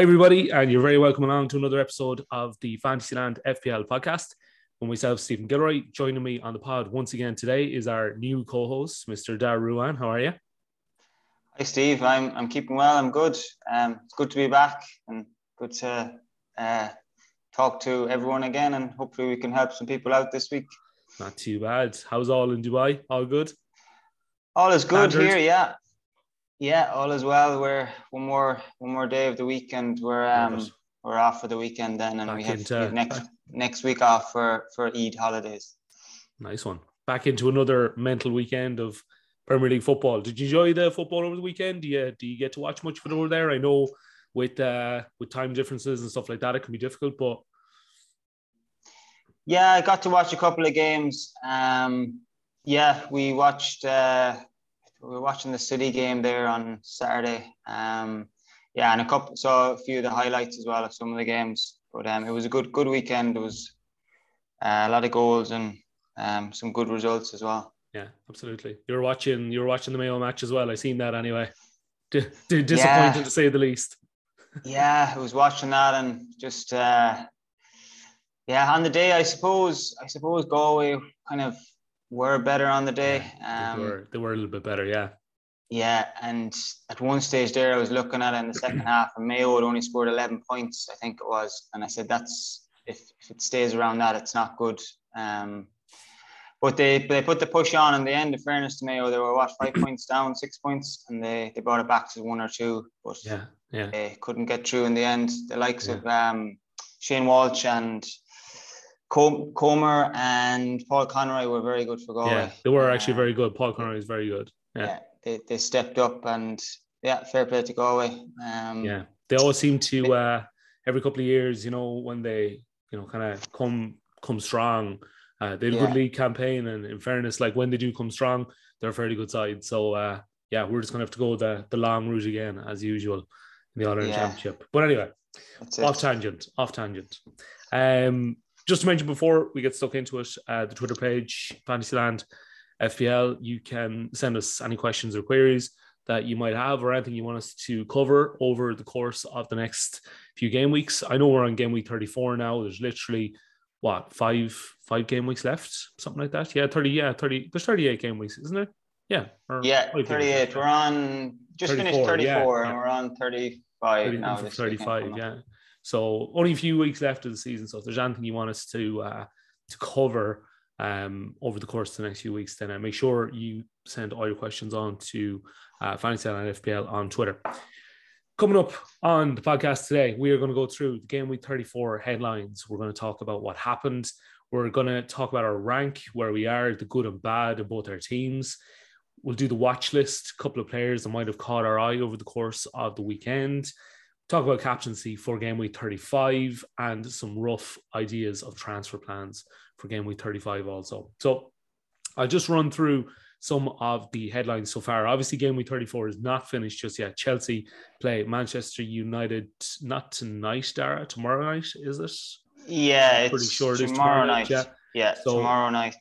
Hi, everybody, and you're very welcome along to another episode of the Fantasyland FPL podcast. With myself, Stephen Gilroy, joining me on the pod once again today is our new co-host, Mr. Dar Ruan. How are you? Hi, Steve. I'm I'm keeping well. I'm good. Um, it's good to be back and good to uh, talk to everyone again, and hopefully we can help some people out this week. Not too bad. How's all in Dubai? All good? All is good Standard. here. Yeah, yeah, all is well. We're one more one more day of the weekend. We're um we're off for the weekend then, and Back we have, into, we have next next week off for for Eid holidays. Nice one. Back into another mental weekend of Premier League football. Did you enjoy the football over the weekend? Do you do you get to watch much of it over there? I know with uh with time differences and stuff like that, it can be difficult, but yeah, I got to watch a couple of games. Um, yeah, we watched. Uh, we were watching the City game there on Saturday. Um, yeah, and a couple, saw a few of the highlights as well of some of the games. But um, it was a good good weekend. It was uh, a lot of goals and um, some good results as well. Yeah, absolutely. You were watching you were watching the Mayo match as well. I seen that anyway. D- d- disappointed yeah. to say the least. yeah, I was watching that and just uh, yeah, on the day I suppose I suppose Galway kind of were better on the day. Um, they, were, they were a little bit better, yeah. Yeah, and at one stage there, I was looking at it in the second half, and Mayo had only scored 11 points, I think it was. And I said, that's if, if it stays around that, it's not good. Um, but they they put the push on in the end. In fairness to Mayo, they were what five points down, six points, and they, they brought it back to one or two. But yeah, yeah, they couldn't get through in the end. The likes yeah. of um, Shane Walsh and Com- Comer and Paul Conroy were very good for Galway. Yeah, they were actually very good. Paul Conroy is very good. Yeah. yeah, they, they stepped up and yeah, fair play to Galway. Um, yeah, they always seem to uh, every couple of years, you know, when they you know kind of come come strong. Uh, they had a yeah. good league campaign, and in fairness, like when they do come strong, they're a fairly good side. So uh, yeah, we're just gonna have to go the the long route again as usual in the All Ireland yeah. Championship. But anyway, off tangent, off tangent. Um, just to mention before we get stuck into it, uh, the Twitter page, Fantasyland FPL, you can send us any questions or queries that you might have or anything you want us to cover over the course of the next few game weeks. I know we're on game week 34 now. There's literally what five five game weeks left, something like that. Yeah, 30, yeah, 30, there's 38 game weeks, isn't there? Yeah. Yeah, 38. We're on just finished 34 yeah, and yeah. we're on 35 30, now. 35, yeah. So only a few weeks left of the season. So if there's anything you want us to uh, to cover um, over the course of the next few weeks, then uh, make sure you send all your questions on to uh, Fantasyland FPL on Twitter. Coming up on the podcast today, we are going to go through the game week 34 headlines. We're going to talk about what happened. We're going to talk about our rank, where we are, the good and bad of both our teams. We'll do the watch list, a couple of players that might have caught our eye over the course of the weekend talk about captaincy for game week 35 and some rough ideas of transfer plans for game week 35 also. So I'll just run through some of the headlines so far. Obviously, game week 34 is not finished just yet. Chelsea play Manchester United not tonight, Darragh. Tomorrow night, is it? Yeah, I'm pretty sure it is tomorrow, tomorrow night. Yeah, yeah so tomorrow night.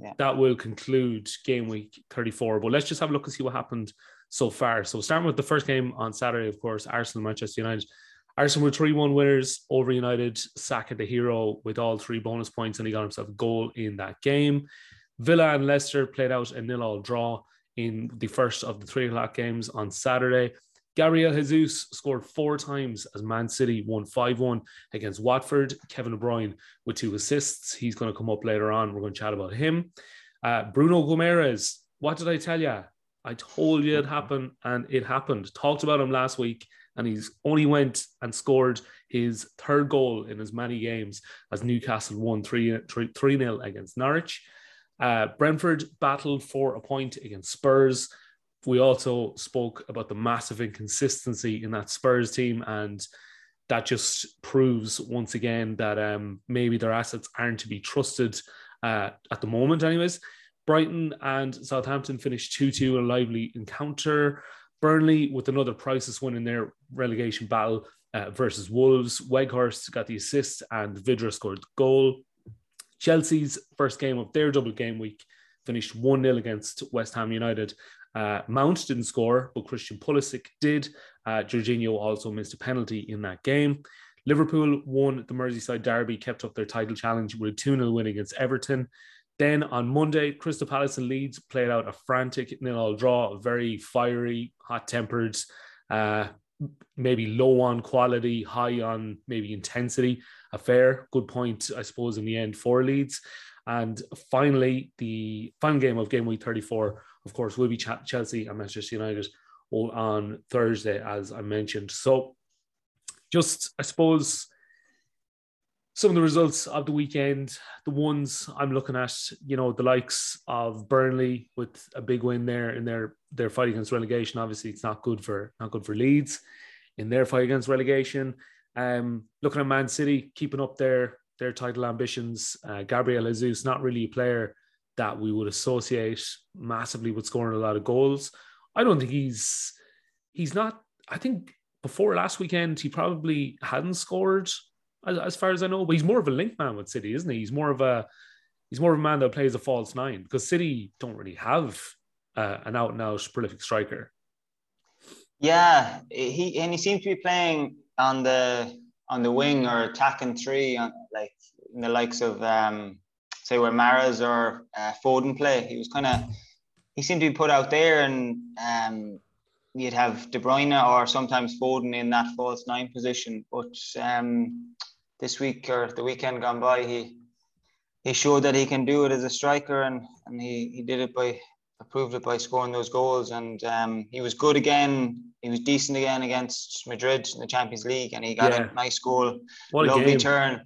Yeah. That will conclude game week 34. But let's just have a look and see what happened so far. So starting with the first game on Saturday, of course, Arsenal Manchester United. Arsenal were 3 1 winners over United. Saka, the hero, with all three bonus points, and he got himself a goal in that game. Villa and Leicester played out a nil all draw in the first of the three o'clock games on Saturday. Gabriel Jesus scored four times as Man City won 5 1 against Watford. Kevin Bruyne with two assists. He's going to come up later on. We're going to chat about him. Uh, Bruno Guimaraes, what did I tell you? I told you it happened, and it happened. Talked about him last week, and he's only went and scored his third goal in as many games as Newcastle won 3 3 0 against Norwich. Uh, Brentford battled for a point against Spurs. We also spoke about the massive inconsistency in that Spurs team, and that just proves once again that um, maybe their assets aren't to be trusted uh, at the moment, anyways. Brighton and Southampton finished 2 2 in a lively encounter. Burnley with another priceless win in their relegation battle uh, versus Wolves. Weghorst got the assist and Vydra scored the goal. Chelsea's first game of their double game week finished 1 0 against West Ham United. Uh, Mount didn't score, but Christian Pulisic did. Uh, Jorginho also missed a penalty in that game. Liverpool won the Merseyside Derby, kept up their title challenge with a 2 0 win against Everton. Then on Monday, Crystal Palace and Leeds played out a frantic nil-all draw, very fiery, hot-tempered, uh, maybe low on quality, high on maybe intensity affair. Good point, I suppose, in the end for Leeds. And finally, the final game of game week 34, of course, will be Chelsea and Manchester United all on Thursday, as I mentioned. So, just I suppose some of the results of the weekend, the ones I'm looking at, you know, the likes of Burnley with a big win there in their their fight against relegation. Obviously, it's not good for not good for Leeds in their fight against relegation. Um, looking at Man City keeping up their their title ambitions. Uh, Gabriel Jesus, not really a player that we would associate massively with scoring a lot of goals. I don't think he's he's not. I think before last weekend he probably hadn't scored as, far as I know. But he's more of a link man with City, isn't he? He's more of a he's more of a man that plays a false nine because City don't really have uh, an out and out prolific striker. Yeah, he and he seems to be playing on the on the wing or attacking three, on, like in the likes of um, say where Mahrez or uh, Foden play. He was kind of he seemed to be put out there, and um, you'd have De Bruyne or sometimes Foden in that false nine position. But um, this week or the weekend gone by, he he showed that he can do it as a striker, and and he he did it by proved it by scoring those goals. And um, he was good again. He was decent again against Madrid in the Champions League, and he got yeah. a nice goal. What lovely game. turn.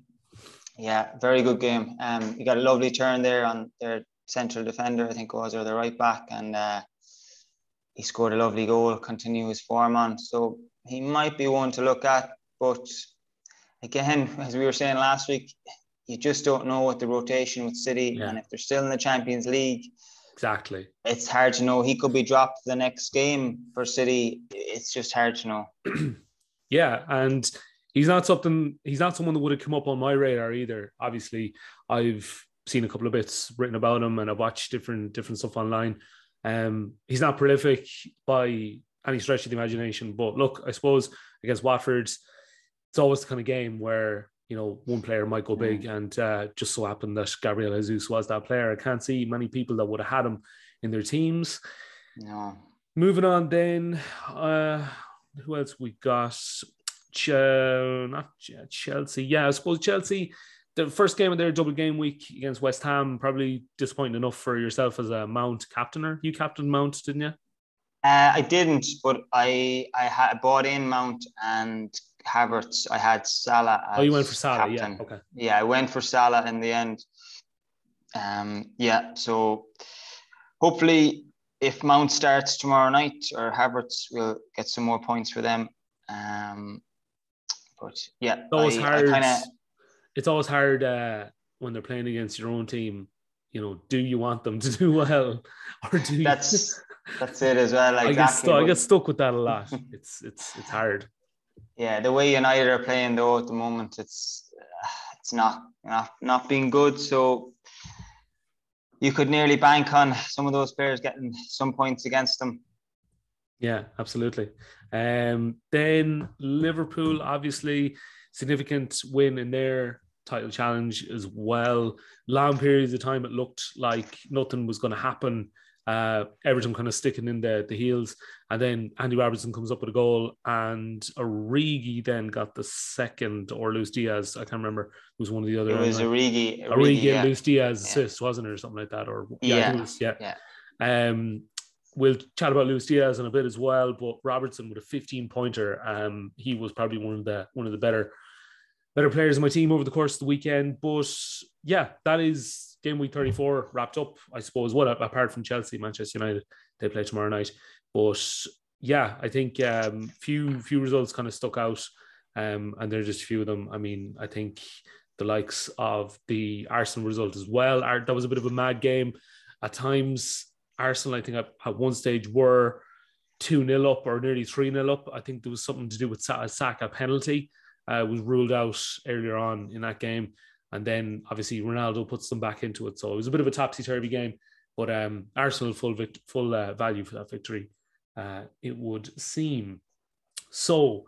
Yeah, very good game. Um, he got a lovely turn there on their central defender, I think it was, or the right back, and uh, he scored a lovely goal. Continue his form on, so he might be one to look at. But again, as we were saying last week, you just don't know what the rotation with City, yeah. and if they're still in the Champions League, Exactly. It's hard to know. He could be dropped the next game for City. It's just hard to know. yeah, and he's not something. He's not someone that would have come up on my radar either. Obviously, I've seen a couple of bits written about him, and I've watched different different stuff online. Um, he's not prolific by any stretch of the imagination, but look, I suppose against Watford, it's always the kind of game where you know, one player might go big, and uh, just so happened that Gabriel Jesus was that player. I can't see many people that would have had him in their teams. No. Moving on, then, uh, who else we got? Ch- not Chelsea. Yeah, I suppose Chelsea. The first game of their double game week against West Ham probably disappointing enough for yourself as a Mount captainer. You captain Mount, didn't you? Uh, I didn't, but I I had bought in Mount and Havertz. I had Salah. oh, you went for Salah, captain. yeah. Okay. Yeah, I went for Salah in the end. Um, yeah, so hopefully, if Mount starts tomorrow night or Havertz, we'll get some more points for them. Um, but yeah, it's always I, hard. I kinda... It's always hard uh, when they're playing against your own team. You know, do you want them to do well, or do you... that's that's it as well. Exactly. I get stuck. I get stuck with that a lot. it's it's it's hard yeah, the way United are playing though at the moment, it's it's not not not being good. So you could nearly bank on some of those players getting some points against them. Yeah, absolutely. Um, then Liverpool, obviously, significant win in their title challenge as well. Long periods of time, it looked like nothing was going to happen uh, Everton kind of sticking in the, the heels. And then Andy Robertson comes up with a goal, and Origi then got the second, or Luis Diaz. I can't remember who's one of the other. It was Origi. Origi, Origi yeah. and Luis Diaz yeah. assist, wasn't it, or something like that? Or yeah, yeah. Was, yeah. yeah. Um, we'll chat about Luis Diaz in a bit as well, but Robertson with a 15 pointer, um, he was probably one of the one of the better better players in my team over the course of the weekend. But yeah, that is game week 34 wrapped up, I suppose. What well, apart from Chelsea, Manchester United, they play tomorrow night. But yeah, I think um, few few results kind of stuck out, um, and are just a few of them. I mean, I think the likes of the Arsenal result as well. That was a bit of a mad game at times. Arsenal, I think, at, at one stage were 2 0 up or nearly 3 0 up. I think there was something to do with a Saka penalty, uh, was ruled out earlier on in that game. And then obviously Ronaldo puts them back into it. So it was a bit of a topsy turvy game. But um, Arsenal full vic- full uh, value for that victory, uh, it would seem. So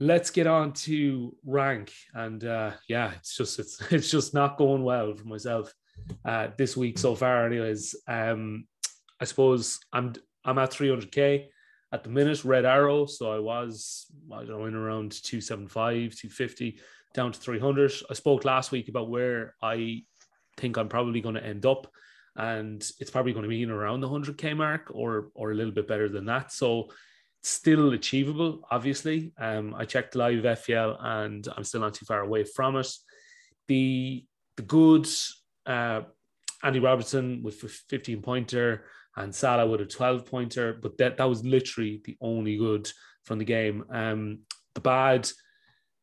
let's get on to rank, and uh, yeah, it's just it's it's just not going well for myself uh, this week so far. Anyways, um, I suppose I'm I'm at 300k at the minute, red arrow. So I was I don't know in around 275, 250 down to 300. I spoke last week about where I think I'm probably going to end up, and it's probably going to be in around the 100k mark or or a little bit better than that. So still achievable, obviously. Um, I checked live FPL and I'm still not too far away from it. The the good uh, Andy Robertson with a 15 pointer and Salah with a 12 pointer, but that, that was literally the only good from the game. Um, the bad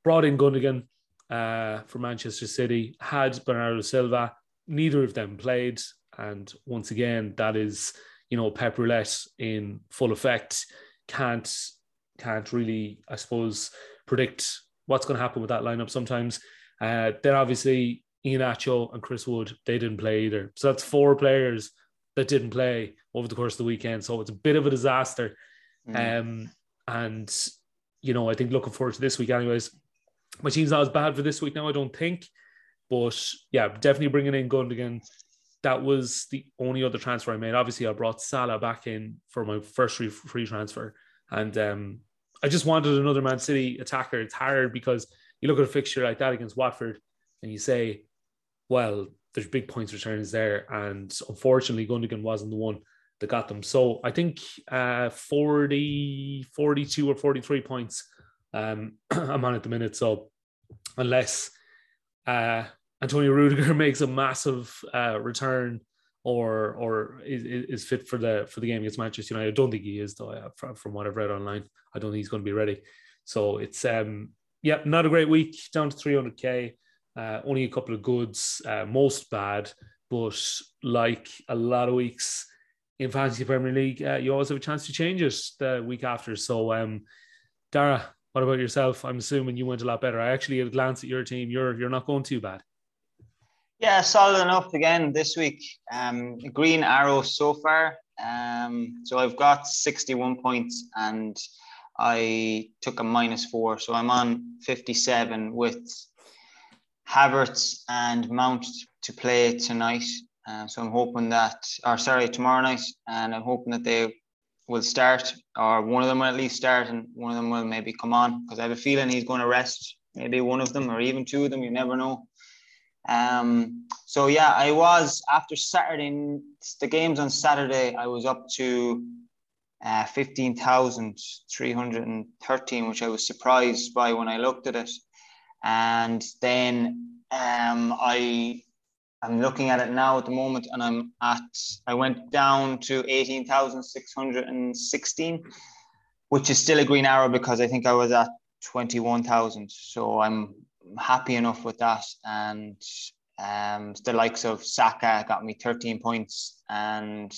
brought in Gundogan uh, for Manchester City, had Bernardo Silva. Neither of them played. And once again, that is, you know, pep roulette in full effect. Can't can't really, I suppose, predict what's going to happen with that lineup sometimes. Uh, then obviously Iheanacho and Chris Wood, they didn't play either. So that's four players that didn't play over the course of the weekend. So it's a bit of a disaster. Mm. Um, and, you know, I think looking forward to this week, anyways. My team's not as bad for this week now, I don't think. But yeah, definitely bringing in Gundogan. That was the only other transfer I made. Obviously, I brought Salah back in for my first free, free transfer. And um, I just wanted another Man City attacker. It's hard because you look at a fixture like that against Watford and you say, well, there's big points returns there. And unfortunately, Gundogan wasn't the one that got them. So I think uh, 40, 42 or 43 points um, I'm on at the minute. So unless uh, Antonio Rudiger makes a massive uh, return or or is, is fit for the for the game against Manchester United, I don't think he is though. From, what I've read online, I don't think he's going to be ready. So it's um yeah, not a great week. Down to 300k. Uh, only a couple of goods, uh, most bad, but like a lot of weeks in fantasy Premier League, uh, you always have a chance to change it the week after. So, um, Darragh, what about yourself? I'm assuming you went a lot better. I actually had a glance at your team. You're you're not going too bad. Yeah, solid enough again this week. Um, green arrow so far. Um, so I've got 61 points and I took a minus four. So I'm on 57 with Havertz and Mount to play tonight. Uh, so I'm hoping that, or sorry, tomorrow night, and I'm hoping that they will start, or one of them will at least start, and one of them will maybe come on because I have a feeling he's going to rest maybe one of them or even two of them. You never know. Um, so yeah, I was after Saturday, the games on Saturday, I was up to uh, 15,313, which I was surprised by when I looked at it and then um, I I'm looking at it now at the moment, and I'm at I went down to eighteen thousand six hundred and sixteen, which is still a green arrow because I think I was at twenty one thousand. So I'm happy enough with that, and um, the likes of Saka got me thirteen points, and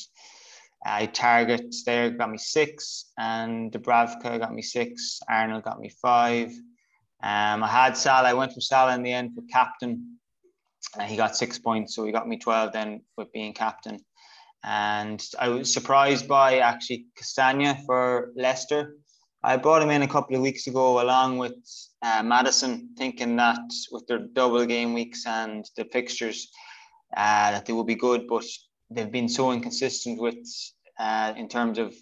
I target there got me six, and Dubravka got me six, Arnold got me five. Um, I had Salah. I went for Salah in the end for captain. Uh, he got six points, so he got me 12 then with being captain. And I was surprised by actually Castagna for Leicester. I brought him in a couple of weeks ago along with uh, Maddison, thinking that with their double game weeks and the fixtures, uh, that they will be good. But they've been so inconsistent with uh, in terms of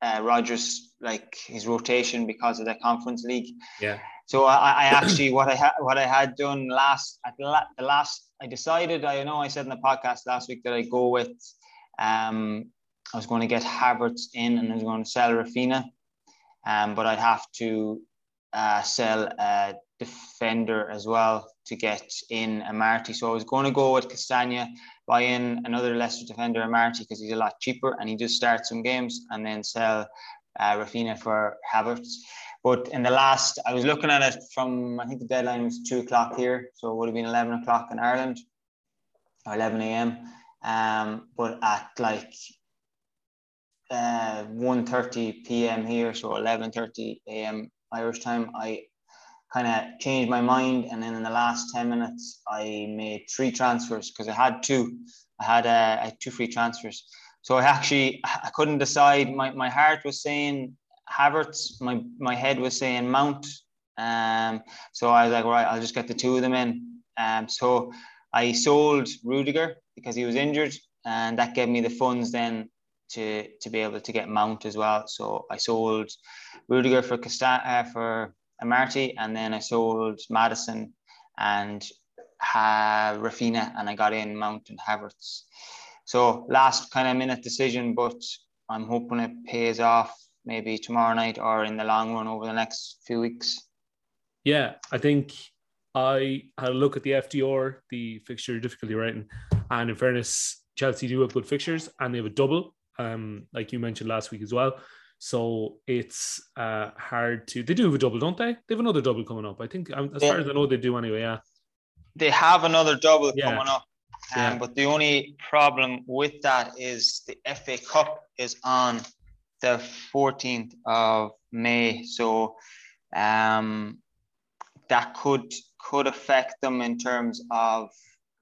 uh, Rodgers, like his rotation because of the Conference League. Yeah. So I, I actually what I had what I had done last at the, the last I decided I know I said in the podcast last week that I go with um I was going to get Havertz in and I was going to sell Raphinha, um but I'd have to uh, sell a defender as well to get in Amartey. So I was going to go with Castagna, buy in another Leicester defender Amartey because he's a lot cheaper and he just starts some games and then sell uh, for Havertz. But in the last, I was looking at it from, I think the deadline was two o'clock here. So it would have been 11 o'clock in Ireland or 11 a.m. Um, but at like uh, 1.30 p.m. here, so 11.30 a.m. Irish time, I kind of changed my mind. And then in the last 10 minutes, I made three transfers because I had two. I had, uh, I had two free transfers. So I actually I couldn't decide. My, my heart was saying Havertz, my, my head was saying Mount. Um, so I was like, right, I'll just get the two of them in. Um, so I sold Rudiger because he was injured, and that gave me the funds then to to be able to get Mount as well. So I sold Rudiger for Casta- uh, for Amartey, and then I sold Maddison and ha- Raphinha, and I got in Mount and Havertz. So last kind of minute decision, but I'm hoping it pays off maybe tomorrow night or in the long run over the next few weeks. Yeah, I think I had a look at the FDR, the fixture difficulty rating, and in fairness, Chelsea do have good fixtures and they have a double, um, like you mentioned last week as well. So it's uh, hard to. They do have a double, don't they? They have another double coming up. I think, as far as I know, they do anyway. Yeah. They have another double yeah. coming up, um, yeah. but the only problem with that is the FA Cup is on the 14th of May, so um, that could could affect them in terms of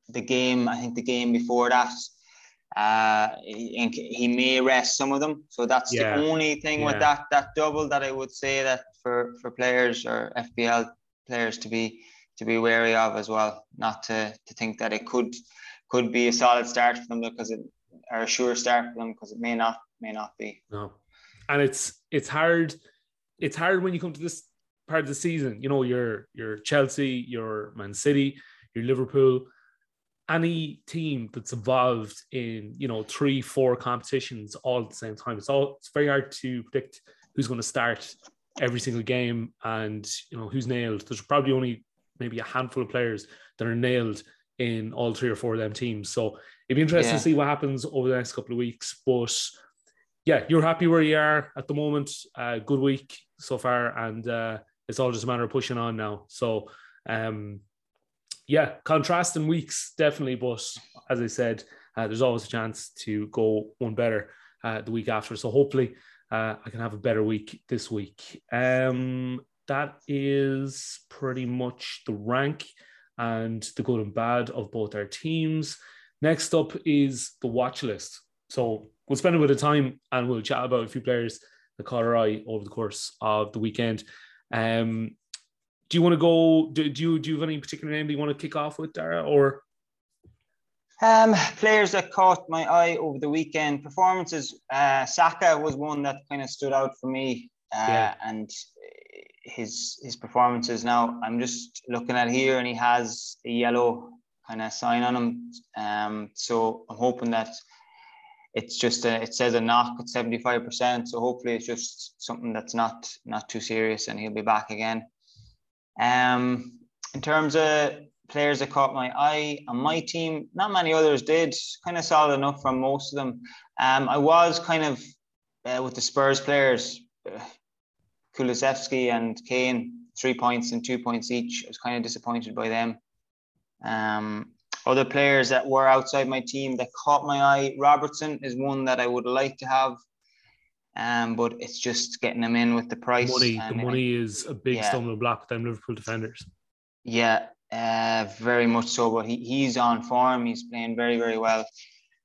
the game. I think the game before that uh, he, he may rest some of them. So that's yeah. the only thing yeah. with that that double that I would say that for for players or FPL players to be to be wary of as well. Not to to think that it could could be a solid start for them because it or a sure start for them because it may not may not be. No, and it's it's hard. It's hard when you come to this part of the season. You know, you're you're Chelsea, you're Man City, you're Liverpool any team that's involved in you know three four competitions all at the same time it's all it's very hard to predict who's going to start every single game and you know who's nailed there's probably only maybe a handful of players that are nailed in all three or four of them teams so it'd be interesting yeah. to see what happens over the next couple of weeks but yeah you're happy where you are at the moment uh, good week so far and uh, it's all just a matter of pushing on now so um yeah, contrasting weeks definitely, but as I said, uh, there's always a chance to go one better uh, the week after. So hopefully, uh, I can have a better week this week. Um, that is pretty much the rank and the good and bad of both our teams. Next up is the watch list. So we'll spend a bit of time and we'll chat about a few players that caught our eye over the course of the weekend. Um, do you want to go? Do, do you do you have any particular name that you want to kick off with, Darragh? Or um, players that caught my eye over the weekend performances. Uh, Saka was one that kind of stood out for me, uh, yeah. and his his performances. Now I'm just looking at here, and he has a yellow kind of sign on him. Um, so I'm hoping that it's just a, it says a knock at 75%. So hopefully it's just something that's not not too serious, and he'll be back again. Um, in terms of players that caught my eye on my team, not many others did. Kind of solid enough from most of them. Um, I was kind of uh, with the Spurs players, uh, Kulusevski and Kane, three points and two points each. I was kind of disappointed by them. Um, other players that were outside my team that caught my eye, Robertson is one that I would like to have um, but it's just getting them in with the price. Money, the money is a big yeah. stumbling block with them Liverpool defenders. Yeah, uh, very much so. But he, he's on form. He's playing very, very well.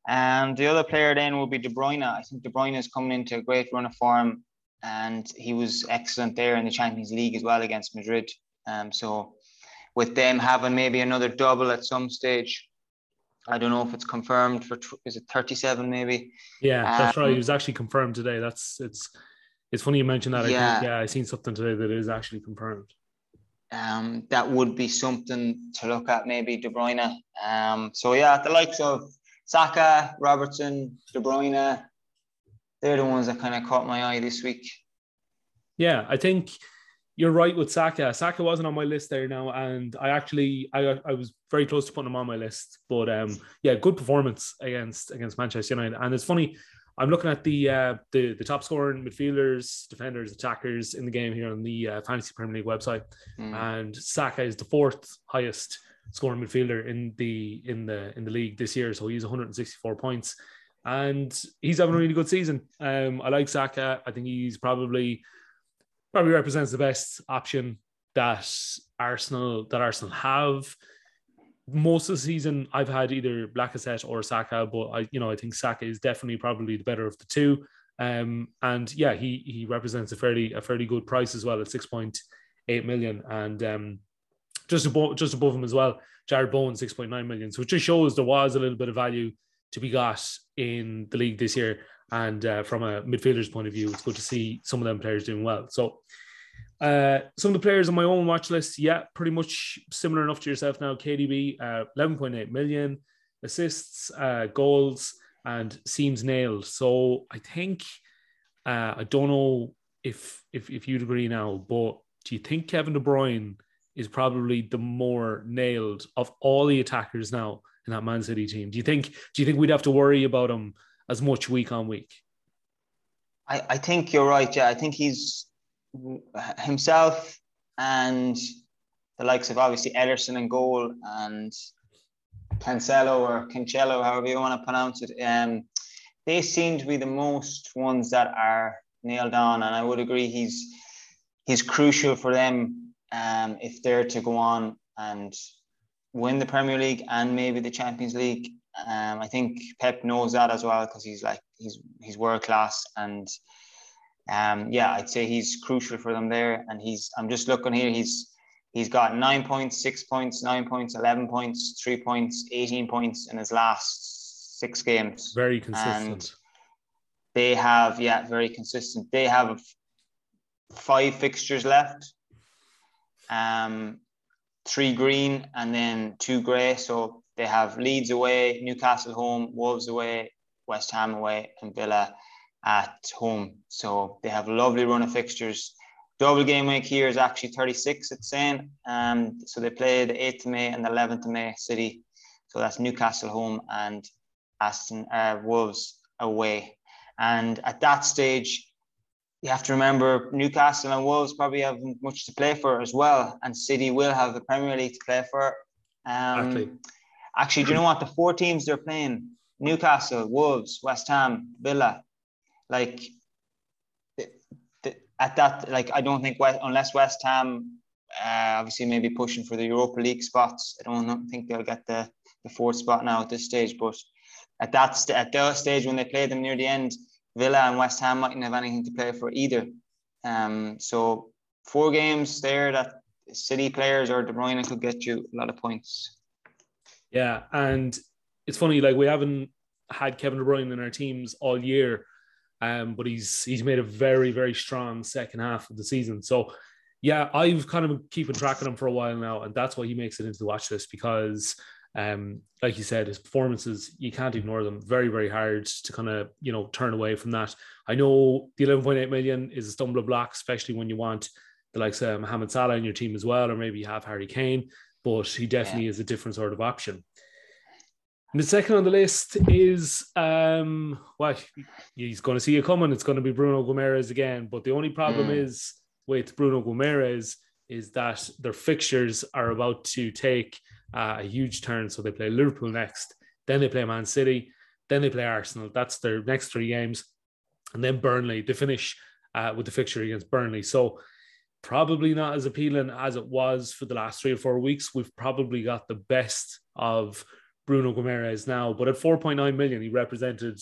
And the other player then will be De Bruyne. I think De Bruyne is coming into a great run of form, and he was excellent there in the Champions League as well against Madrid. Um, so with them having maybe another double at some stage, I don't know if it's confirmed for is it 37 maybe. Yeah, that's um, right. It was actually confirmed today. That's it's it's funny you mentioned that. Yeah, I think, yeah, I seen something today that is actually confirmed. Um, that would be something to look at, maybe De Bruyne. Um, so yeah, the likes of Saka, Robertson, De Bruyne, they're the ones that kind of caught my eye this week. Yeah, I think you're right with Saka. Saka wasn't on my list there now, and I actually I, I was very close to putting him on my list. But um, yeah, good performance against against Manchester United. And it's funny, I'm looking at the uh, the the top scoring midfielders, defenders, attackers in the game here on the uh, Fantasy Premier League website, mm. and Saka is the fourth highest scoring midfielder in the in the in the league this year. So he's 164 points, and he's having a really good season. Um, I like Saka. I think he's probably probably represents the best option that Arsenal that Arsenal have. Most of the season, I've had either Lacazette or Saka, but I, you know, I think Saka is definitely probably the better of the two. Um, and yeah, he he represents a fairly a fairly good price as well at six point eight million, and um, just above just above him as well, Jarrod Bowen six point nine million. So it just shows there was a little bit of value to be got in the league this year. And uh, from a midfielder's point of view, it's good to see some of them players doing well. So uh, some of the players on my own watch list, yeah, pretty much similar enough to yourself now. KDB, uh, 11.8 million assists, uh, goals, and seems nailed. So I think uh, I don't know if if if you'd agree now, but do you think Kevin De Bruyne is probably the more nailed of all the attackers now in that Man City team? Do you think do you think we'd have to worry about him as much week on week? I, I think you're right. Yeah, I think he's himself and the likes of obviously Ederson and goal and Cancelo or Cancelo, however you want to pronounce it. Um, they seem to be the most ones that are nailed on, and I would agree he's he's crucial for them um, if they're to go on and win the Premier League and maybe the Champions League. Um, I think Pep knows that as well because he's like he's he's world class and um, yeah, I'd say he's crucial for them there. And he's I'm just looking here. He's he's got nine points, six points, nine points, eleven points, three points, eighteen points in his last six games. Very consistent. And they have yeah, very consistent. They have five fixtures left. Um, three green and then two grey. So they have Leeds away, Newcastle home, Wolves away, West Ham away, and Villa at home. So they have a lovely run of fixtures. Double game week here is actually 36, it's saying. Um, so they play the 8th of May and the 11th of May City. So that's Newcastle home and Aston uh, Wolves away. And at that stage, you have to remember Newcastle and Wolves probably have much to play for as well. And City will have the Premier League to play for. Um, exactly. Actually, do you know what? The four teams they're playing Newcastle, Wolves, West Ham, Villa, like at that, like I don't think West, unless West Ham, uh, obviously maybe pushing for the Europa League spots. I don't think they'll get the the fourth spot now at this stage. But at that st- at stage when they play them near the end, Villa and West Ham mightn't have anything to play for either. Um, so four games there that City players or De Bruyne could get you a lot of points. Yeah, and it's funny like we haven't had Kevin De Bruyne in our teams all year, um, but he's he's made a very very strong second half of the season. So yeah, I've kind of been keeping track of him for a while now, and that's why he makes it into the watch list because um, like you said, his performances, you can't ignore them. Very, very hard to kind of, you know, turn away from that. I know the 11.8 million is a stumbler block, especially when you want the likes of Mohamed Salah in your team as well, or maybe you have Harry Kane, but he definitely yeah. is a different sort of option. And the second on the list is, um, well, he's going to see you coming. It's going to be Bruno Guimaraes again. But the only problem mm. is with Bruno Guimaraes is that their fixtures are about to take uh, a huge turn. So they play Liverpool next, then they play Man City, then they play Arsenal. That's their next three games. And then Burnley, they finish uh, with the fixture against Burnley. So probably not as appealing as it was for the last three or four weeks. We've probably got the best of Bruno Guimaraes now, but at 4.9 million, he represented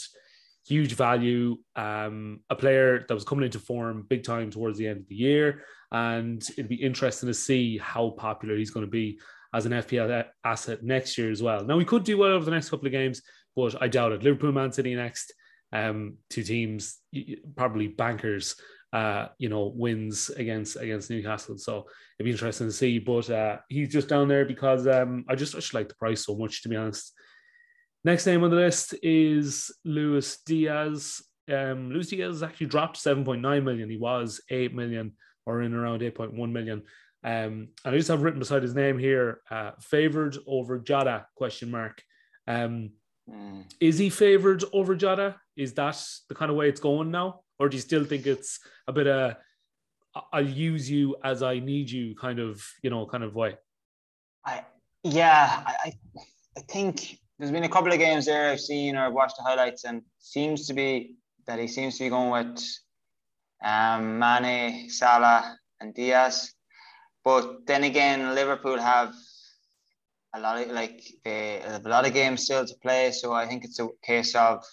huge value. Um, a player that was coming into form big time towards the end of the year, and it'd be interesting to see how popular he's going to be as an FPL asset next year as well. Now we could do well over the next couple of games, but I doubt it. Liverpool, Man City next, um, two teams, probably bankers. Uh, you know, wins against against Newcastle. So it'd be interesting to see. But uh, he's just down there because um, I just, I just like the price so much, to be honest. Next name on the list is Luis Diaz. Um, Luis Diaz actually dropped 7.9 million. He was 8 million or in around 8.1 million. Um, and I just have written beside his name here, uh, favored over Jota? question mark. Um, mm. Is he favored over Jota? Is that the kind of way it's going now? Or do you still think it's a bit of, I'll use you as I need you kind of, you know, kind of way? I, yeah, I, I think there's been a couple of games there I've seen or I've watched the highlights and seems to be that he seems to be going with um, Mane, Salah and Diaz. But then again, Liverpool have a lot of like they have a lot of games still to play. So I think it's a case of,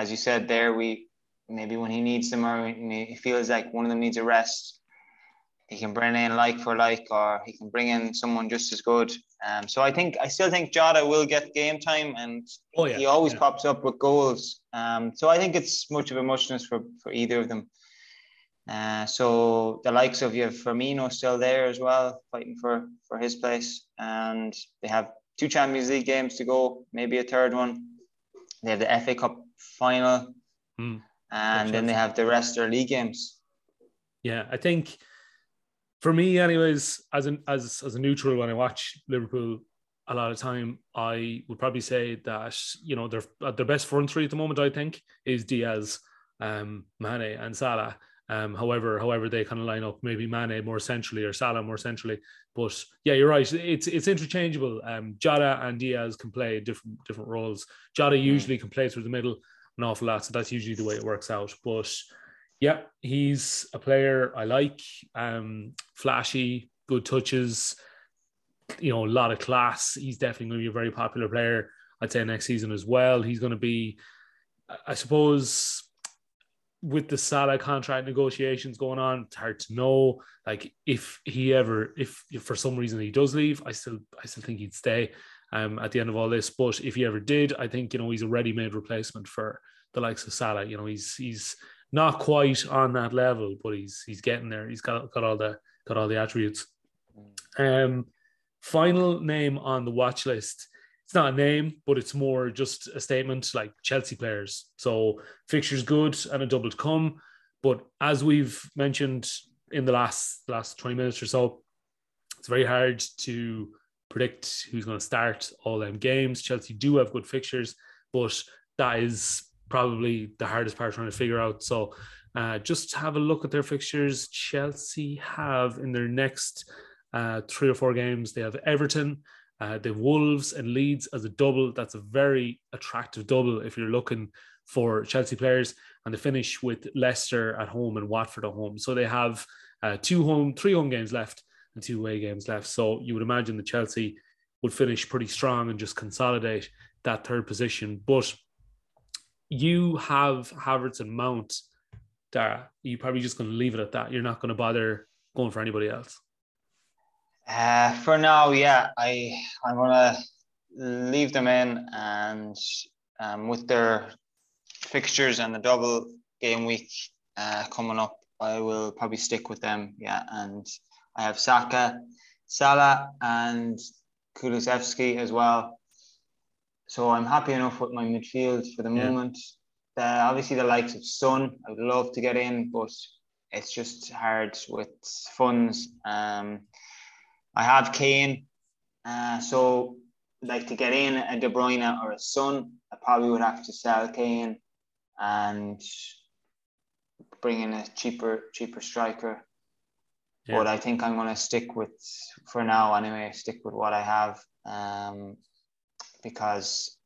as you said there, we maybe when he needs them or he feels like one of them needs a rest, he can bring in like for like, or he can bring in someone just as good. Um, so I think I still think Jota will get game time, and oh, yeah, he always yeah. pops up with goals. Um, so I think it's much of a muchness for for either of them. Uh, so the likes of you have Firmino still there as well, fighting for for his place, and they have two Champions League games to go, maybe a third one. They have the FA Cup final, mm. and then they have the rest of their league games. Yeah, I think for me, anyways, as an as as a neutral, when I watch Liverpool a lot of time, I would probably say that you know their their best front three at the moment. I think is Diaz, um, Mane, and Salah. Um, however, however they kind of line up, maybe Mane more centrally or Salah more centrally. But yeah, you're right. It's it's interchangeable. Um, Jota and Diaz can play different different roles. Jota mm. usually can play through the middle an awful lot, so that's usually the way it works out. But yeah, he's a player I like. Um, flashy, good touches, you know, a lot of class. He's definitely going to be a very popular player. I'd say next season as well. He's going to be, I suppose, with the Salah contract negotiations going on, it's hard to know. Like if he ever, if, if for some reason he does leave, I still, I still think he'd stay. Um, at the end of all this, but if he ever did, I think you know he's a ready-made replacement for the likes of Salah. You know, he's he's not quite on that level, but he's he's getting there. He's got got all the got all the attributes. Um, final name on the watch list. It's not a name, but it's more just a statement like Chelsea players. So fixtures good and a double to come. But as we've mentioned in the last last 20 minutes or so, it's very hard to predict who's going to start all them games. Chelsea do have good fixtures, but that is probably the hardest part trying to figure out. So uh, just have a look at their fixtures. Chelsea have in their next uh, three or four games, they have Everton, uh, the Wolves and Leeds as a double. That's a very attractive double if you're looking for Chelsea players. And they finish with Leicester at home and Watford at home. So they have uh, two home, three home games left and two away games left. So you would imagine that Chelsea would finish pretty strong and just consolidate that third position. But you have Havertz and Mount, Darragh. You're probably just going to leave it at that. You're not going to bother going for anybody else. Uh, for now, yeah, I I'm gonna leave them in, and um, with their fixtures and the double game week uh, coming up, I will probably stick with them. Yeah, and I have Saka, Salah, and Kulusevski as well. So I'm happy enough with my midfield for the yeah. moment. Uh, obviously, the likes of Son, I would love to get in, but it's just hard with funds. Um, I have Kane, uh, so like to get in a De Bruyne or a Son, I probably would have to sell Kane and bring in a cheaper cheaper striker. Yeah. But I think I'm going to stick with for now anyway. Stick with what I have. Um, because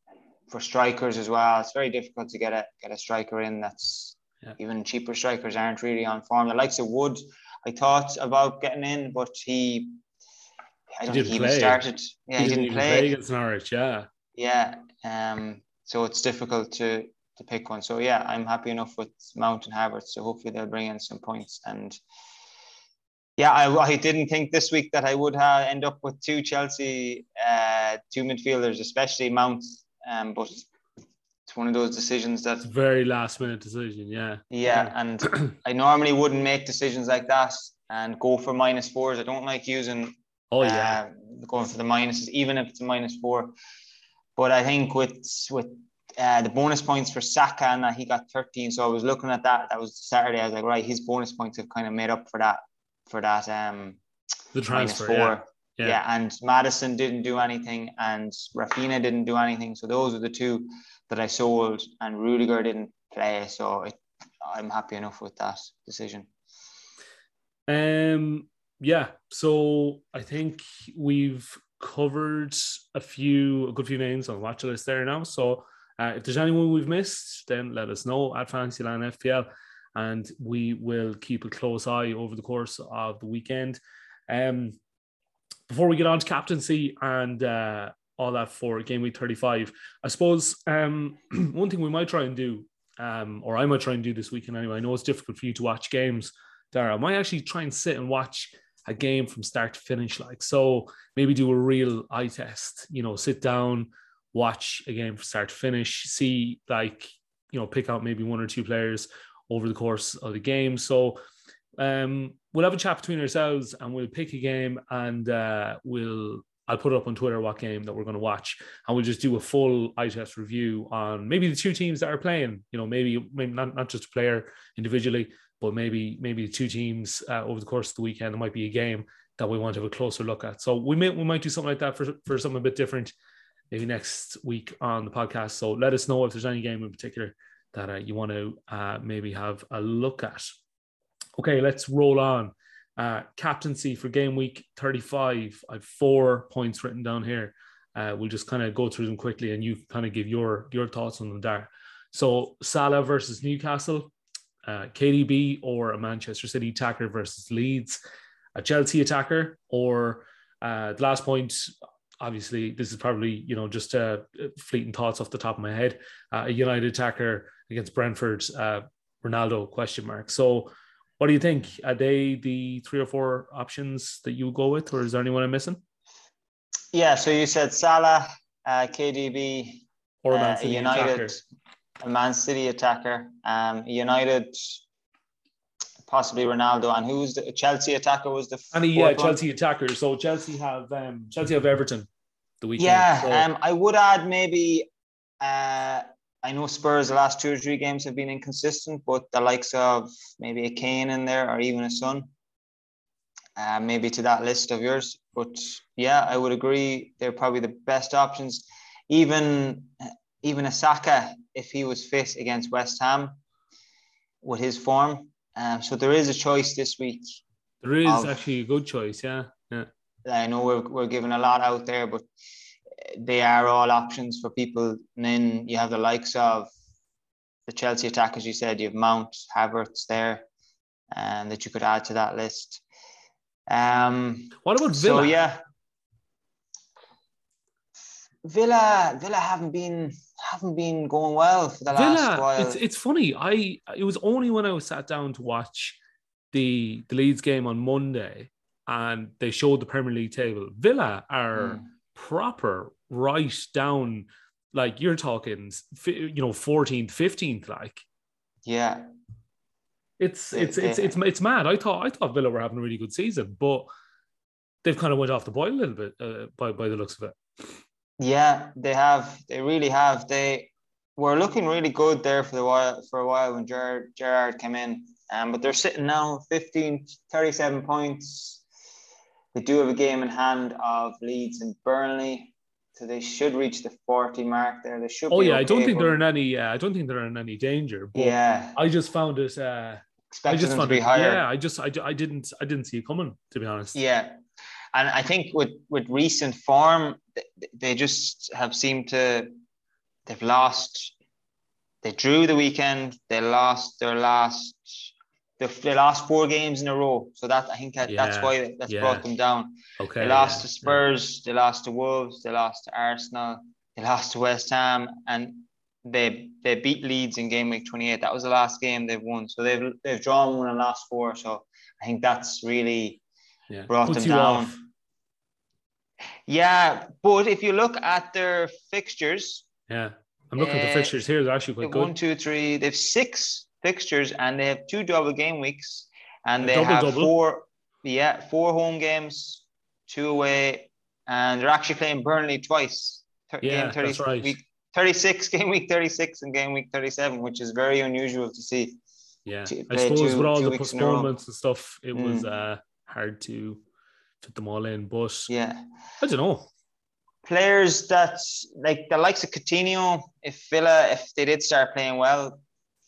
for strikers as well, it's very difficult to get a get a striker in that's yeah. even cheaper strikers aren't really on form. The likes of Wood, I thought about getting in, but he I don't he think he even started. Yeah, he, he didn't, didn't play. play against Norwich, yeah. Yeah. Um so it's difficult to to pick one. So yeah, I'm happy enough with Mount and Havertz. So hopefully they'll bring in some points and yeah, I, I didn't think this week that I would have end up with two Chelsea, uh, two midfielders, especially Mount. Um, but it's one of those decisions that very last minute decision. Yeah. Yeah, yeah. and I normally wouldn't make decisions like that and go for minus fours. I don't like using. Oh yeah. Uh, going for the minuses, even if it's a minus four. But I think with with uh, the bonus points for Saka and that he got 13. So I was looking at that. That was Saturday. I was like, right, his bonus points have kind of made up for that for that um the transfer four. Yeah. Yeah. yeah. and Maddison didn't do anything, and Raphinha didn't do anything. So those are the two that I sold, and Rudiger didn't play. So it, I'm happy enough with that decision. Um, yeah. So I think we've covered a few, a good few names on the watch list there now. So uh, if there's anyone we've missed, then let us know at Fantasyland FPL and we will keep a close eye over the course of the weekend. Um, before we get on to captaincy and uh, all that for game week 35, I suppose um, one thing we might try and do, um, or I might try and do this weekend anyway. I know it's difficult for you to watch games, Darragh. I might actually try and sit and watch a game from start to finish. Like, so maybe do a real eye test, you know, sit down, watch a game from start to finish, see like, you know, pick out maybe one or two players over the course of the game. So um, we'll have a chat between ourselves and we'll pick a game and uh, we'll I'll put it up on Twitter what game that we're going to watch, and we'll just do a full eye test review on maybe the two teams that are playing. You know, maybe maybe not, not just a player individually, but maybe maybe two teams uh, over the course of the weekend. There might be a game that we want to have a closer look at. So we may we might do something like that for for something a bit different, maybe next week on the podcast. So let us know if there's any game in particular that uh, you want to uh, maybe have a look at. Okay, let's roll on. Uh, captaincy for game week 35. I have four points written down here. Uh, we'll just kind of go through them quickly and you kind of give your your thoughts on them there. So Salah versus Newcastle, uh, KDB or a Manchester City attacker versus Leeds, a Chelsea attacker or uh, the last point. Obviously, this is probably you know just uh, fleeting thoughts off the top of my head. Uh, a United attacker against Brentford, uh, Ronaldo question mark. So what do you think? Are they the three or four options that you go with, or is there anyone I'm missing? Yeah, so you said Salah, uh, KDB, or uh, United, attacker. A Man City attacker, um, United, possibly Ronaldo, and who's the Chelsea attacker was the and yeah Chelsea one? attacker. So Chelsea have um, Chelsea have Everton the weekend. Yeah, so. um, I would add maybe uh, I know Spurs the last two or three games have been inconsistent, but the likes of maybe a Kane in there or even a Son, uh, maybe to that list of yours. But yeah, I would agree they're probably the best options. Even even a Saka, if he was fit against West Ham with his form. Um, so there is a choice this week. There is of, actually a good choice, yeah. Yeah. I know we're, we're giving a lot out there, but they are all options for people. And then you have the likes of the Chelsea attack, as you said, you have Mount, Havertz there, and um, that you could add to that list. Um, what about Villa? So yeah, Villa, Villa haven't been haven't been going well for the Villa, last while. It's it's funny. I it was only when I was sat down to watch the the Leeds game on Monday, and they showed the Premier League table. Villa are. Mm proper right down like you're talking you know 14th 15th like yeah it's it's it's it's it's mad i thought i thought villa were having a really good season but they've kind of went off the boil a little bit uh, by by the looks of it yeah they have they really have they were looking really good there for the while for a while when gerrard gerrard came in um, but they're sitting now 15 37 points they do have a game in hand of Leeds and Burnley, so they should reach the forty mark there. They should. Oh yeah, okay, I don't think they're in any. Uh, I don't think they're in any danger. yeah, I just found it. Uh, I just found it. Higher. Yeah, I just I, I didn't I didn't see it coming to be honest. Yeah, and I think with with recent form, they just have seemed to they've lost. They drew the weekend. They lost their last the, they lost four games in a row. So that I think that, yeah, that's why that's yeah. brought them down. Okay. They lost yeah, to Spurs, they lost to Wolves, they lost to Arsenal, they lost to West Ham, and they they beat Leeds in game week 28. That was the last game they've won. So they've they've drawn one and lost four. So I think that's really brought Puts them down. Off. Yeah, but if you look at their fixtures, yeah, I'm looking uh, at the fixtures here. They're actually quite good. One, two, three. They've six fixtures and they have two double game weeks and they double, have double. four yeah four home games two away and they're actually playing Burnley twice yeah, game 30 that's right. week 36 game week 36 and game week 37 which is very unusual to see yeah I suppose two, with all the postponements and stuff it mm. was uh hard to fit them all in but yeah I don't know players that like the likes of Coutinho if Villa if they did start playing well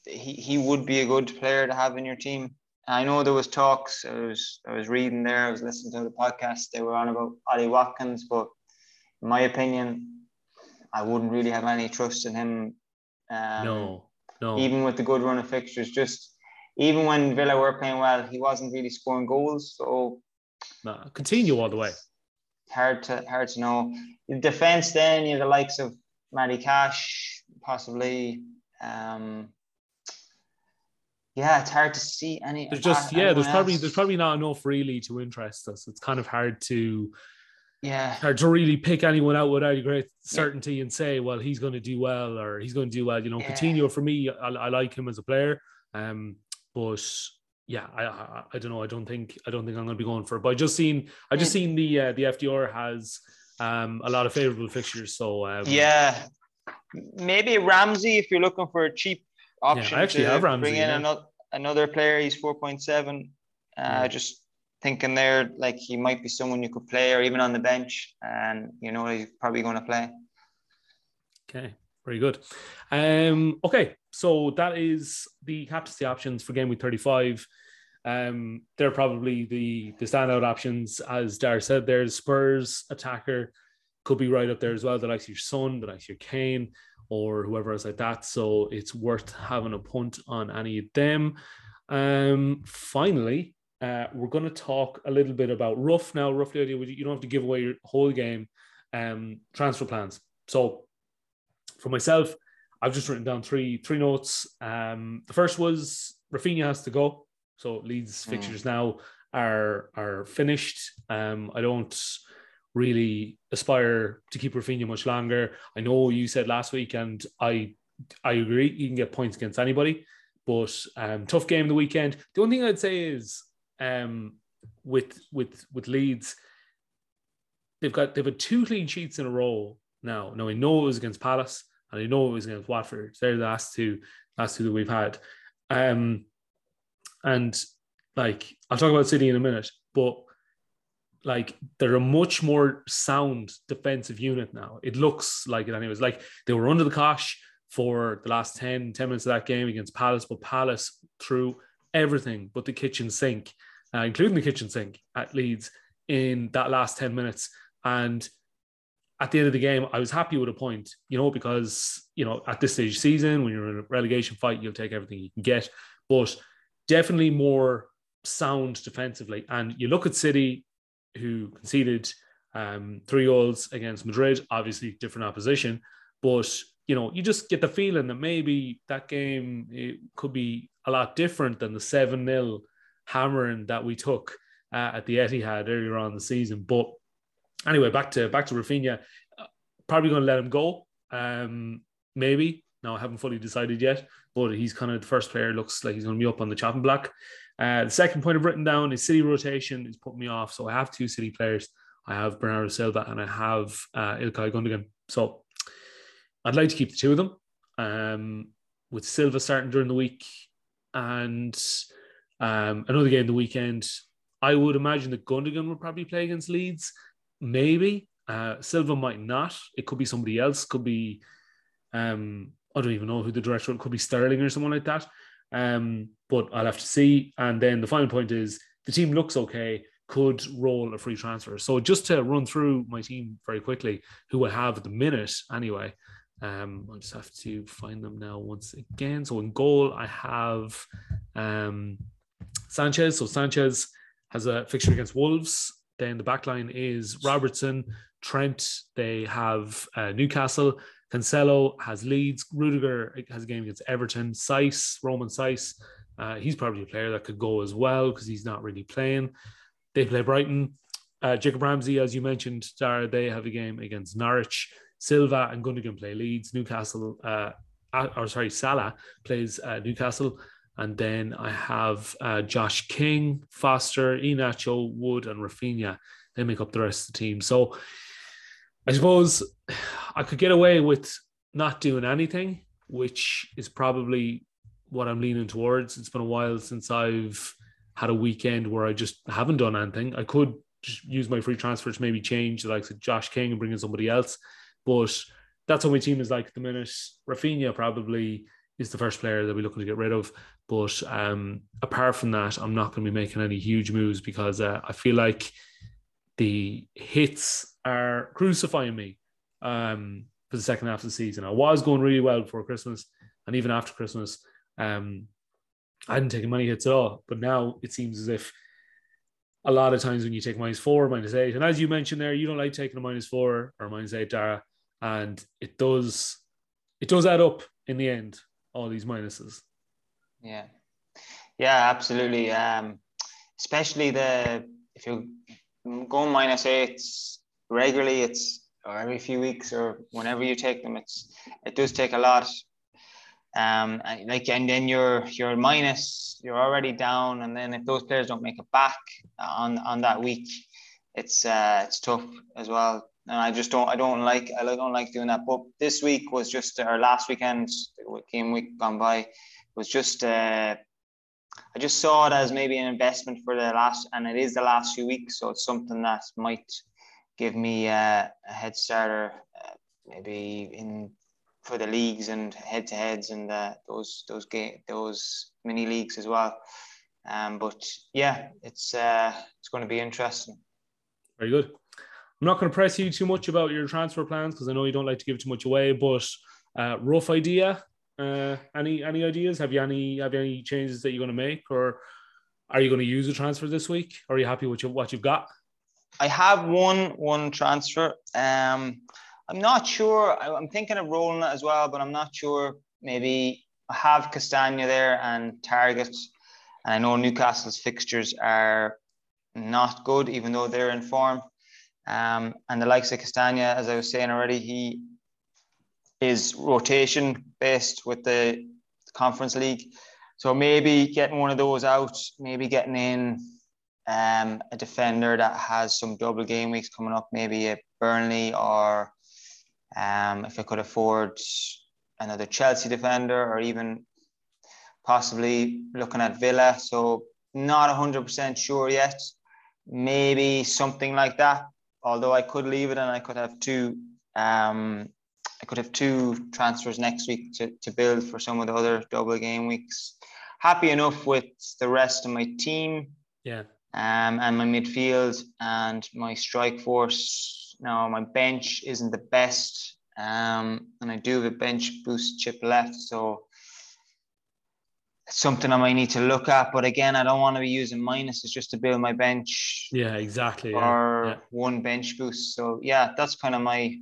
he, he would be a good player to have in your team. I know there was talks. I was I was reading there. I was listening to the podcast. They were on about Ollie Watkins, but in my opinion, I wouldn't really have any trust in him. Um, no, no. Even with the good run of fixtures, just even when Villa were playing well, he wasn't really scoring goals. So nah, continue all the way. Hard to hard to know. The defense, then you have the likes of Matty Cash, possibly. Um, yeah, it's hard to see any. There's just yeah, there's probably there's probably not enough really to interest us. It's kind of hard to yeah hard to really pick anyone out without a great certainty yeah. and say, well, he's going to do well or he's going to do well. You know, yeah. Coutinho for me, I, I, like him as a player, um, but yeah, I, I, I don't know. I don't think I don't think I'm going to be going for it. But I just seen I just seen the uh, the FDR has um, a lot of favorable fixtures. So um, yeah, maybe Ramsey if you're looking for a cheap option. Yeah, I actually have Ramsey. Bring in yeah. another another player. He's four point seven. Uh, just thinking there like he might be someone you could play or even on the bench, and you know he's probably going to play. Okay, very good. Um, okay, so that is the captaincy options for game week thirty five. Um, they're probably the the standout options, as Dar said. There's Spurs attacker could be right up there as well. The likes of your son, the likes of your Kane, or whoever else like that. So it's worth having a punt on any of them. Um, finally, uh, we're going to talk a little bit about rough now. Roughly, you don't have to give away your whole game. Um, transfer plans. So for myself, I've just written down three three notes. Um, the first was Raphinha has to go. So Leeds mm. fixtures now are are finished. Um, I don't really aspire to keep Raphinha much longer. I know you said last week, and I I agree. You can get points against anybody, but um, tough game the weekend. The only thing I'd say is um, with with with Leeds, they've got they've had two clean sheets in a row now. Now I know it was against Palace, and I know it was against Watford. They're the last two last two that we've had. Um, and like I'll talk about City in a minute, but like they're a much more sound defensive unit now. It looks like it anyways. Like they were under the cosh for the last 10, 10 minutes of that game against Palace, but Palace threw everything but the kitchen sink, uh, including the kitchen sink at Leeds in that last 10 minutes. And at the end of the game, I was happy with a point, you know, because, you know, at this stage of season, when you're in a relegation fight, you'll take everything you can get. But definitely more sound defensively. And you look at City, who conceded um, three goals against Madrid, obviously different opposition, but you know you just get the feeling that maybe that game it could be a lot different than the seven 0 hammering that we took uh, at the Etihad earlier on the season. But anyway, back to back to Raphinha, probably going to let him go. Um, maybe now I haven't fully decided yet, but he's kind of the first player. Looks like he's going to be up on the chopping block. Uh, the second point I've written down is city rotation is putting me off. So I have two city players. I have Bernardo Silva and I have uh, Ilkay Gundogan. So I'd like to keep the two of them. Um, with Silva starting during the week and um, another game the weekend, I would imagine that Gundogan would probably play against Leeds. Maybe uh, Silva might not. It could be somebody else. Could be um, I don't even know who the director. It could be Sterling or someone like that. Um, but I'll have to see. And then the final point is the team looks okay, could roll a free transfer. So just to run through my team very quickly, who I have at the minute anyway. Um, I just have to find them now once again. So in goal, I have um, Sanchez. So Sanchez has a fixture against Wolves. Then the back line is Robertson, Trent. They have uh, Newcastle. Cancelo has Leeds. Rudiger has a game against Everton. Saïss, Romain Saïss, uh, he's probably a player that could go as well because he's not really playing. They play Brighton. Uh, Jacob Ramsey, as you mentioned, Darragh, they have a game against Norwich. Silva and Gundogan play Leeds. Newcastle, uh, or sorry, Salah plays uh, Newcastle. And then I have uh, Josh King, Foster, Iheanacho, Wood, and Raphinha. They make up the rest of the team. So I suppose I could get away with not doing anything, which is probably what I'm leaning towards. It's been a while since I've had a weekend where I just haven't done anything. I could use my free transfer to maybe change the likes of Josh King and bring in somebody else. But that's what my team is like at the minute. Raphinha probably is the first player that we're looking to get rid of. But um, apart from that, I'm not going to be making any huge moves because uh, I feel like the hits are crucifying me um, for the second half of the season. I was going really well before Christmas, and even after Christmas, um, I hadn't taken many hits at all. But now it seems as if a lot of times when you take minus four, minus eight, and as you mentioned there, you don't like taking a minus four or minus eight, Darragh, and it does it does add up in the end. All these minuses. Yeah, yeah, absolutely. Um, especially the if you go minus eight regularly, it's or every few weeks or whenever you take them, it's it does take a lot. Um, and like and then you're you're minus, you're already down, and then if those players don't make it back on on that week, it's uh, it's tough as well. And I just don't I don't like I don't like doing that. But this week was just our last weekend game week gone by was just uh, I just saw it as maybe an investment for the last, and it is the last few weeks, so it's something that might give me uh, a head starter, uh, maybe in for the leagues and head to heads and uh, those those game those mini leagues as well. Um, but yeah, it's uh, it's going to be interesting. Very good. I'm not going to press you too much about your transfer plans because I know you don't like to give too much away. But uh, rough idea. Uh, any any ideas? Have you any have you any changes that you're going to make, or are you going to use a transfer this week? Are you happy with what you've got? I have one one transfer. Um, I'm not sure. I, am thinking of rolling it as well, but I'm not sure. Maybe I have Castagna there and Targett, and I know Newcastle's fixtures are not good, even though they're in form. Um, and the likes of Castagna, as I was saying already, he is rotation based with the Conference League. So maybe getting one of those out, maybe getting in um, a defender that has some double game weeks coming up, maybe a Burnley or um, if I could afford another Chelsea defender or even possibly looking at Villa. So not 100% sure yet. Maybe something like that. Although I could leave it and I could have two um, I could have two transfers next week to, to build for some of the other double game weeks. Happy enough with the rest of my team. Yeah. Um, and my midfield and my strike force. Now my bench isn't the best. Um, and I do have a bench boost chip left. So something I might need to look at. But again, I don't want to be using minuses just to build my bench. Yeah, exactly. Or yeah. one bench boost. So yeah, that's kind of my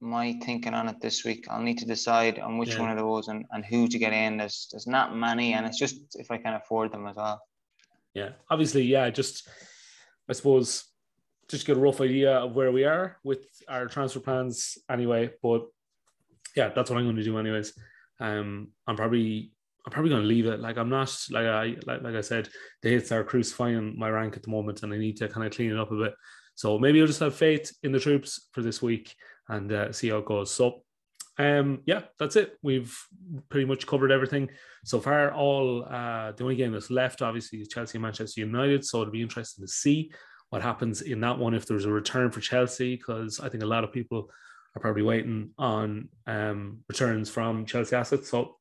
my thinking on it this week. I'll need to decide on which yeah. one of those and, and who to get in. There's there's not many, and it's just if I can afford them as well. Yeah, obviously, yeah. Just I suppose just get a rough idea of where we are with our transfer plans anyway. But yeah, that's what I'm going to do anyways. Um, I'm probably I'm probably going to leave it. Like I'm not like I like, like I said, the hits are crucifying my rank at the moment, and I need to kind of clean it up a bit. So maybe I'll just have faith in the troops for this week and uh, see how it goes. So, um, yeah, that's it. We've pretty much covered everything so far. All uh, the only game that's left, obviously, is Chelsea and Manchester United. So it'll be interesting to see what happens in that one if there's a return for Chelsea, because I think a lot of people are probably waiting on um, returns from Chelsea assets. So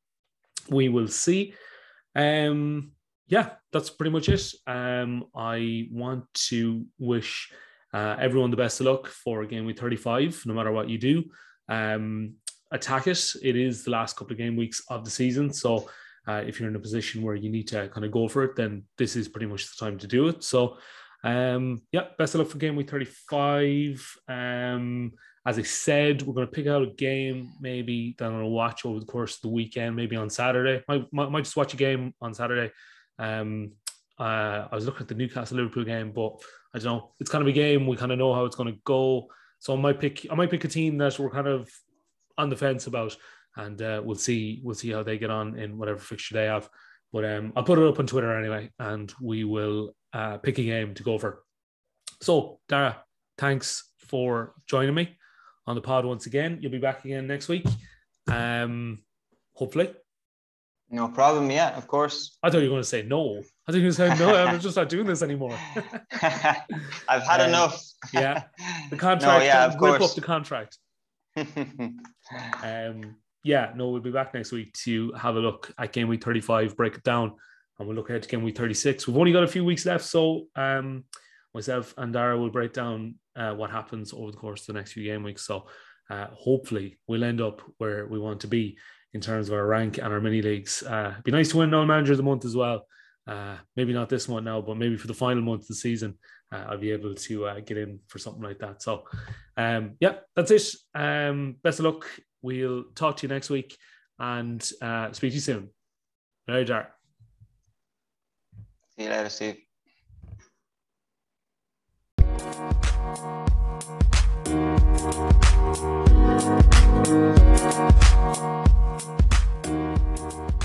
we will see. Um, yeah, that's pretty much it. Um, I want to wish uh, everyone, the best of luck for game week 35, no matter what you do. Um, attack it. It is the last couple of game weeks of the season. So uh, if you're in a position where you need to kind of go for it, then this is pretty much the time to do it. So, um, yeah, best of luck for game week 35. Um, as I said, we're going to pick out a game maybe that I'm going to watch over the course of the weekend, maybe on Saturday. Might, might, might just watch a game on Saturday. Um, uh, I was looking at the Newcastle Liverpool game, but I don't know. It's kind of a game. We kind of know how it's going to go. So I might pick. I might pick a team that we're kind of on the fence about, and uh, we'll see. We'll see how they get on in whatever fixture they have. But um, I'll put it up on Twitter anyway, and we will uh, pick a game to go for. So Darragh, thanks for joining me on the pod once again. You'll be back again next week. Um, hopefully. No problem. Yeah, of course. I thought you were going to say no. I think you were saying no. I'm just not doing this anymore. I've had um, enough. yeah, the contract. No, yeah, of rip course. up the contract. um, yeah, no, we'll be back next week to have a look at game week 35, break it down, and we'll look ahead to game week 36. We've only got a few weeks left, so um, myself and Darragh will break down uh, what happens over the course of the next few game weeks. So uh, hopefully, we'll end up where we want to be in terms of our rank and our mini leagues. Uh, be nice to win no manager of the month as well. uh, maybe not this one now, but maybe for the final month of the season, uh, I'll be able to uh, get in for something like that. So, um, yeah, that's it. Um, best of luck. We'll talk to you next week and speak to you soon. Very dark. See you later, Steve. Thank you.